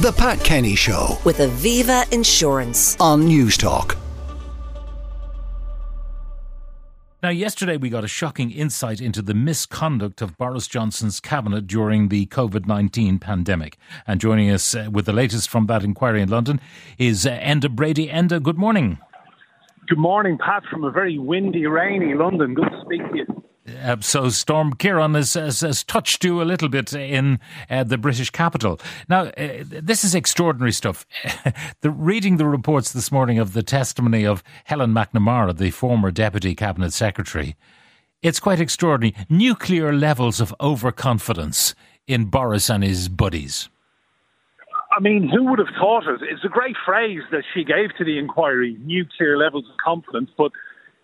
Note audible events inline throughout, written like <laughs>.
The Pat Kenny Show with Aviva Insurance. on News Talk. Now, yesterday we got a shocking insight into the misconduct of Boris Johnson's cabinet during the COVID 19 pandemic. And joining us uh, with the latest from that inquiry in London is uh, Enda Brady. Enda, good morning. Good morning, Pat, from a very windy, rainy London. Good to speak to you. Uh, so, Storm Ciarán has, has, has touched you a little bit in uh, the British capital. Now, uh, this is extraordinary stuff. <laughs> the, reading the reports this morning of the testimony of Helen McNamara, the former Deputy Cabinet Secretary, it's quite extraordinary. Nuclear levels of overconfidence in Boris and his buddies. I mean, who would have thought it? It's a great phrase that she gave to the inquiry nuclear levels of confidence. But,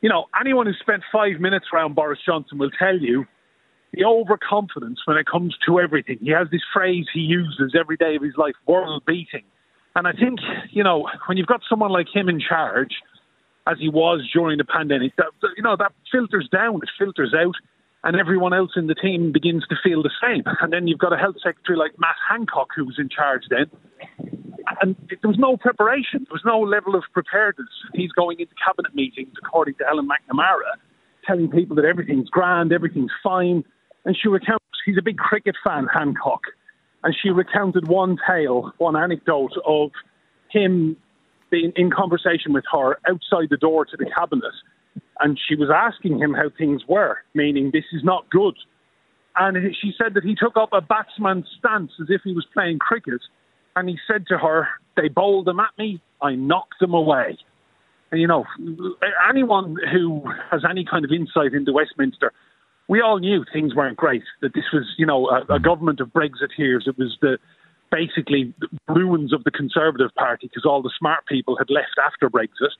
you know, anyone who spent five minutes around Boris Johnson will tell you the overconfidence when it comes to everything. He has this phrase he uses every day of his life world beating. And I think, you know, when you've got someone like him in charge, as he was during the pandemic, that, you know, that filters down, it filters out, and everyone else in the team begins to feel the same. And then you've got a health secretary like Matt Hancock who was in charge then. And there was no preparation, there was no level of preparedness. He's going into cabinet meetings, according to Ellen McNamara, telling people that everything's grand, everything's fine. And she recounts, he's a big cricket fan, Hancock. And she recounted one tale, one anecdote of him being in conversation with her outside the door to the cabinet. And she was asking him how things were, meaning this is not good. And she said that he took up a batsman's stance as if he was playing cricket. And he said to her, They bowled them at me, I knocked them away. And, you know, anyone who has any kind of insight into Westminster, we all knew things weren't great, that this was, you know, a, a mm. government of Brexiteers. It was the basically the ruins of the Conservative Party because all the smart people had left after Brexit.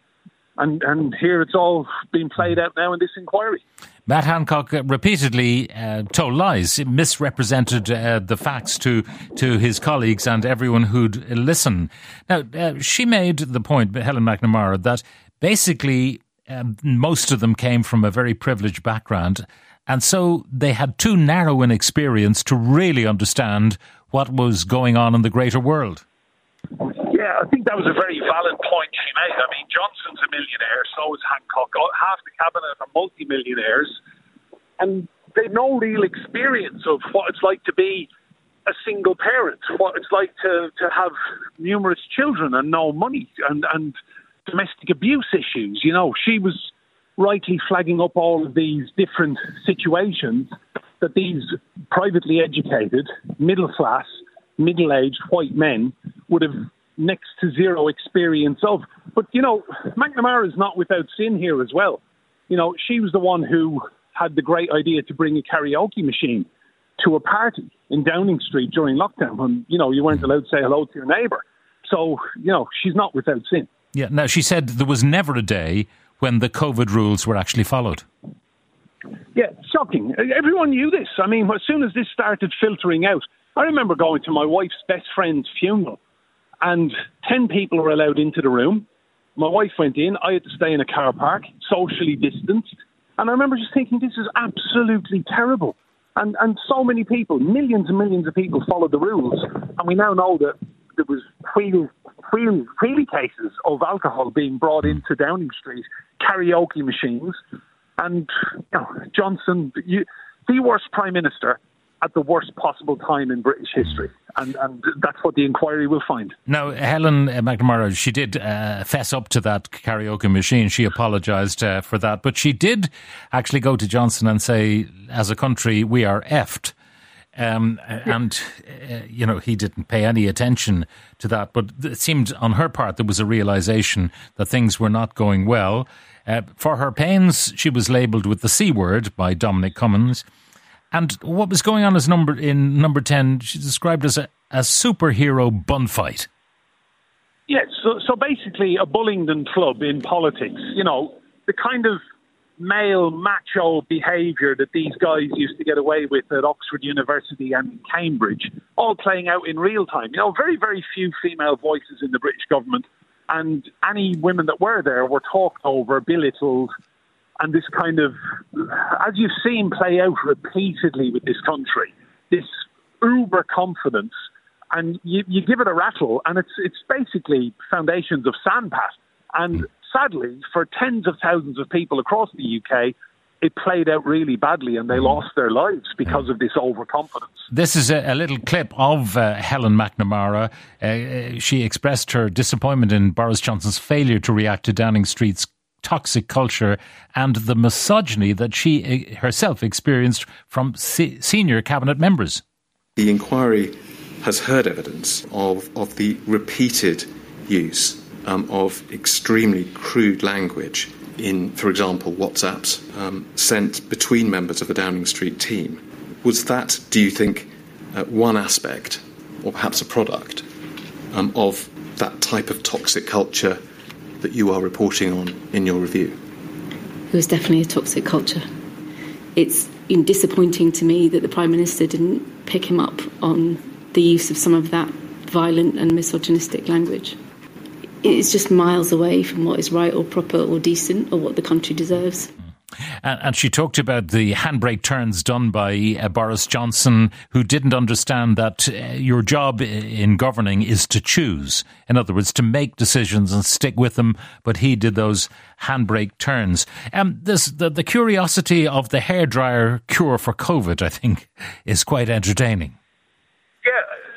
And, and here it's all being played mm. out now in this inquiry. Matt Hancock uh, repeatedly uh, told lies, misrepresented uh, the facts to to his colleagues and everyone who'd listen. Now, uh, she made the point, Helen McNamara, that basically um, most of them came from a very privileged background, and so they had too narrow an experience to really understand what was going on in the greater world. Yeah, I think that was a very valid point she made. I mean, Johnson's a millionaire, so is Hancock. Half the cabinet are multimillionaires, and they've no real experience of what it's like to be a single parent, what it's like to, to have numerous children and no money, and, and domestic abuse issues. You know, she was rightly flagging up all of these different situations that these privately educated, middle class, middle aged white men would have next to zero experience of. But, you know, McNamara is not without sin here as well. You know, she was the one who had the great idea to bring a karaoke machine to a party in Downing Street during lockdown when, you know, you weren't mm. allowed to say hello to your neighbour. So, you know, she's not without sin. Yeah. Now she said there was never a day when the COVID rules were actually followed. Yeah, shocking. Everyone knew this. I mean, as soon as this started filtering out, I remember going to my wife's best friend's funeral, and 10 people were allowed into the room. My wife went in. I had to stay in a car park, socially distanced. And I remember just thinking, this is absolutely terrible. And, and so many people, millions and millions of people followed the rules. And we now know that there was wheel, wheel, cases of alcohol being brought into Downing Street, karaoke machines. And you know, Johnson, you, the worst prime minister at the worst possible time in British history. And, and that's what the inquiry will find. Now, Helen McNamara, she did uh, fess up to that karaoke machine. She apologised uh, for that. But she did actually go to Johnson and say, as a country, we are effed. Um, and, uh, you know, he didn't pay any attention to that. But it seemed on her part there was a realization that things were not going well. Uh, for her pains, she was labelled with the C word by Dominic Cummings. And what was going on as number in number 10, She described as a, a superhero bun fight. Yeah, so, so basically a Bullingdon club in politics. You know, the kind of male macho behaviour that these guys used to get away with at Oxford University and Cambridge, all playing out in real time. You know, very, very few female voices in the British government, and any women that were there were talked over, belittled, and this kind of, as you've seen play out repeatedly with this country, this uber confidence and you, you give it a rattle, and it's it's basically foundations of sandpat. And sadly, for tens of thousands of people across the UK, it played out really badly and they mm-hmm. lost their lives because of this overconfidence. This is a, a little clip of uh, Helen McNamara. Uh, uh, she expressed her disappointment in Boris Johnson's failure to react to Downing Street's toxic culture and the misogyny that she uh, herself experienced from se- senior cabinet members. The inquiry has heard evidence of, of the repeated use um, of extremely crude language in, for example, WhatsApps um, sent between members of the Downing Street team. Was that, do you think, uh, one aspect, or perhaps a product, um, of that type of toxic culture that you are reporting on in your review? It was definitely a toxic culture. It's disappointing to me that the Prime Minister didn't pick him up on the use of some of that violent and misogynistic language it's just miles away from what is right or proper or decent or what the country deserves. And, and, she talked about the handbrake turns done by uh, Boris Johnson, who didn't understand that uh, your job in governing is to choose. In other words, to make decisions and stick with them. But he did those handbrake turns. And um, this, the, the curiosity of the hairdryer cure for COVID, I think, is quite entertaining Yeah,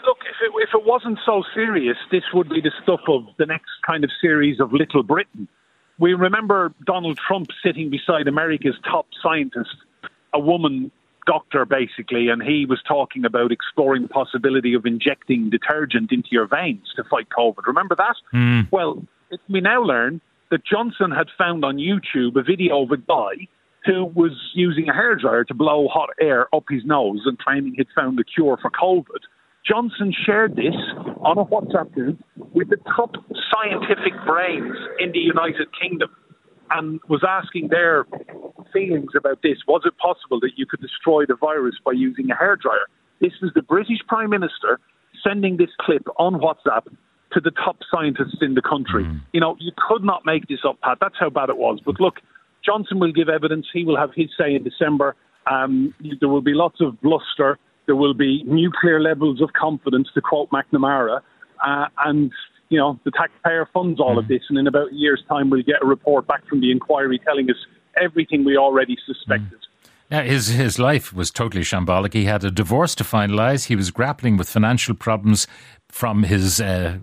look, if it, if it wasn't so serious, this would be the stuff of the next kind of series of Little Britain. We remember Donald Trump sitting beside America's top scientist, a woman doctor basically, and he was talking about exploring the possibility of injecting detergent into your veins to fight COVID. Remember that? Mm. Well, it, we now learn that Johnson had found on YouTube a video of a guy who was using a hairdryer to blow hot air up his nose and claiming he'd found a cure for COVID. Johnson shared this on a WhatsApp group with the top scientific brains in the United Kingdom and was asking their feelings about this. Was it possible that you could destroy the virus by using a hairdryer? This was the British Prime Minister sending this clip on WhatsApp to the top scientists in the country. Mm. You know, you could not make this up, Pat. That's how bad it was. But look, Johnson will give evidence. He will have his say in December. Um, there will be lots of bluster. There will be nuclear levels of confidence, to quote McNamara, uh, and you know the taxpayer funds all of mm-hmm. this. And in about a year's time, we'll get a report back from the inquiry telling us everything we already suspected. Mm. Now, his, his life was totally shambolic. He had a divorce to finalise. He was grappling with financial problems from his uh,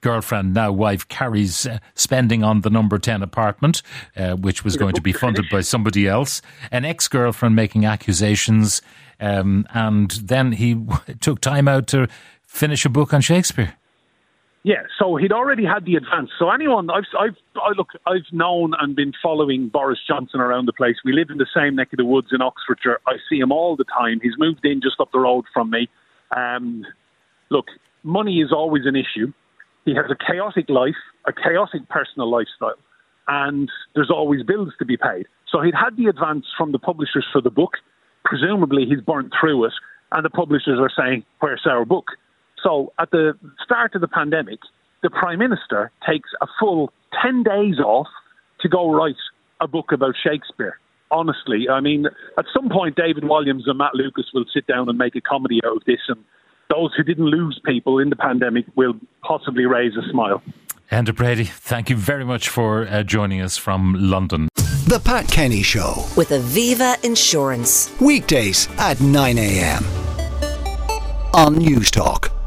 girlfriend, now wife, Carrie's uh, spending on the number 10 apartment, uh, which was going to be funded by somebody else. An ex girlfriend making accusations. Um, and then he <laughs> took time out to finish a book on Shakespeare. Yeah, so he'd already had the advance. So anyone, I've, I've, I look, I've known and been following Boris Johnson around the place. We live in the same neck of the woods in Oxfordshire. I see him all the time. He's moved in just up the road from me. Um, look, money is always an issue. He has a chaotic life, a chaotic personal lifestyle, and there's always bills to be paid. So he'd had the advance from the publishers for the book presumably he's burnt through it, and the publishers are saying, Where's our book? So at the start of the pandemic, the Prime Minister takes a full 10 days off to go write a book about Shakespeare. Honestly, I mean, at some point, David Walliams and Matt Lucas will sit down and make a comedy out of this, and those who didn't lose people in the pandemic will possibly raise a smile. Enda Brady, thank you very much for uh, joining us from London. The Pat Kenny Show with Aviva Insurance. Weekdays at 9 a.m. on Newstalk.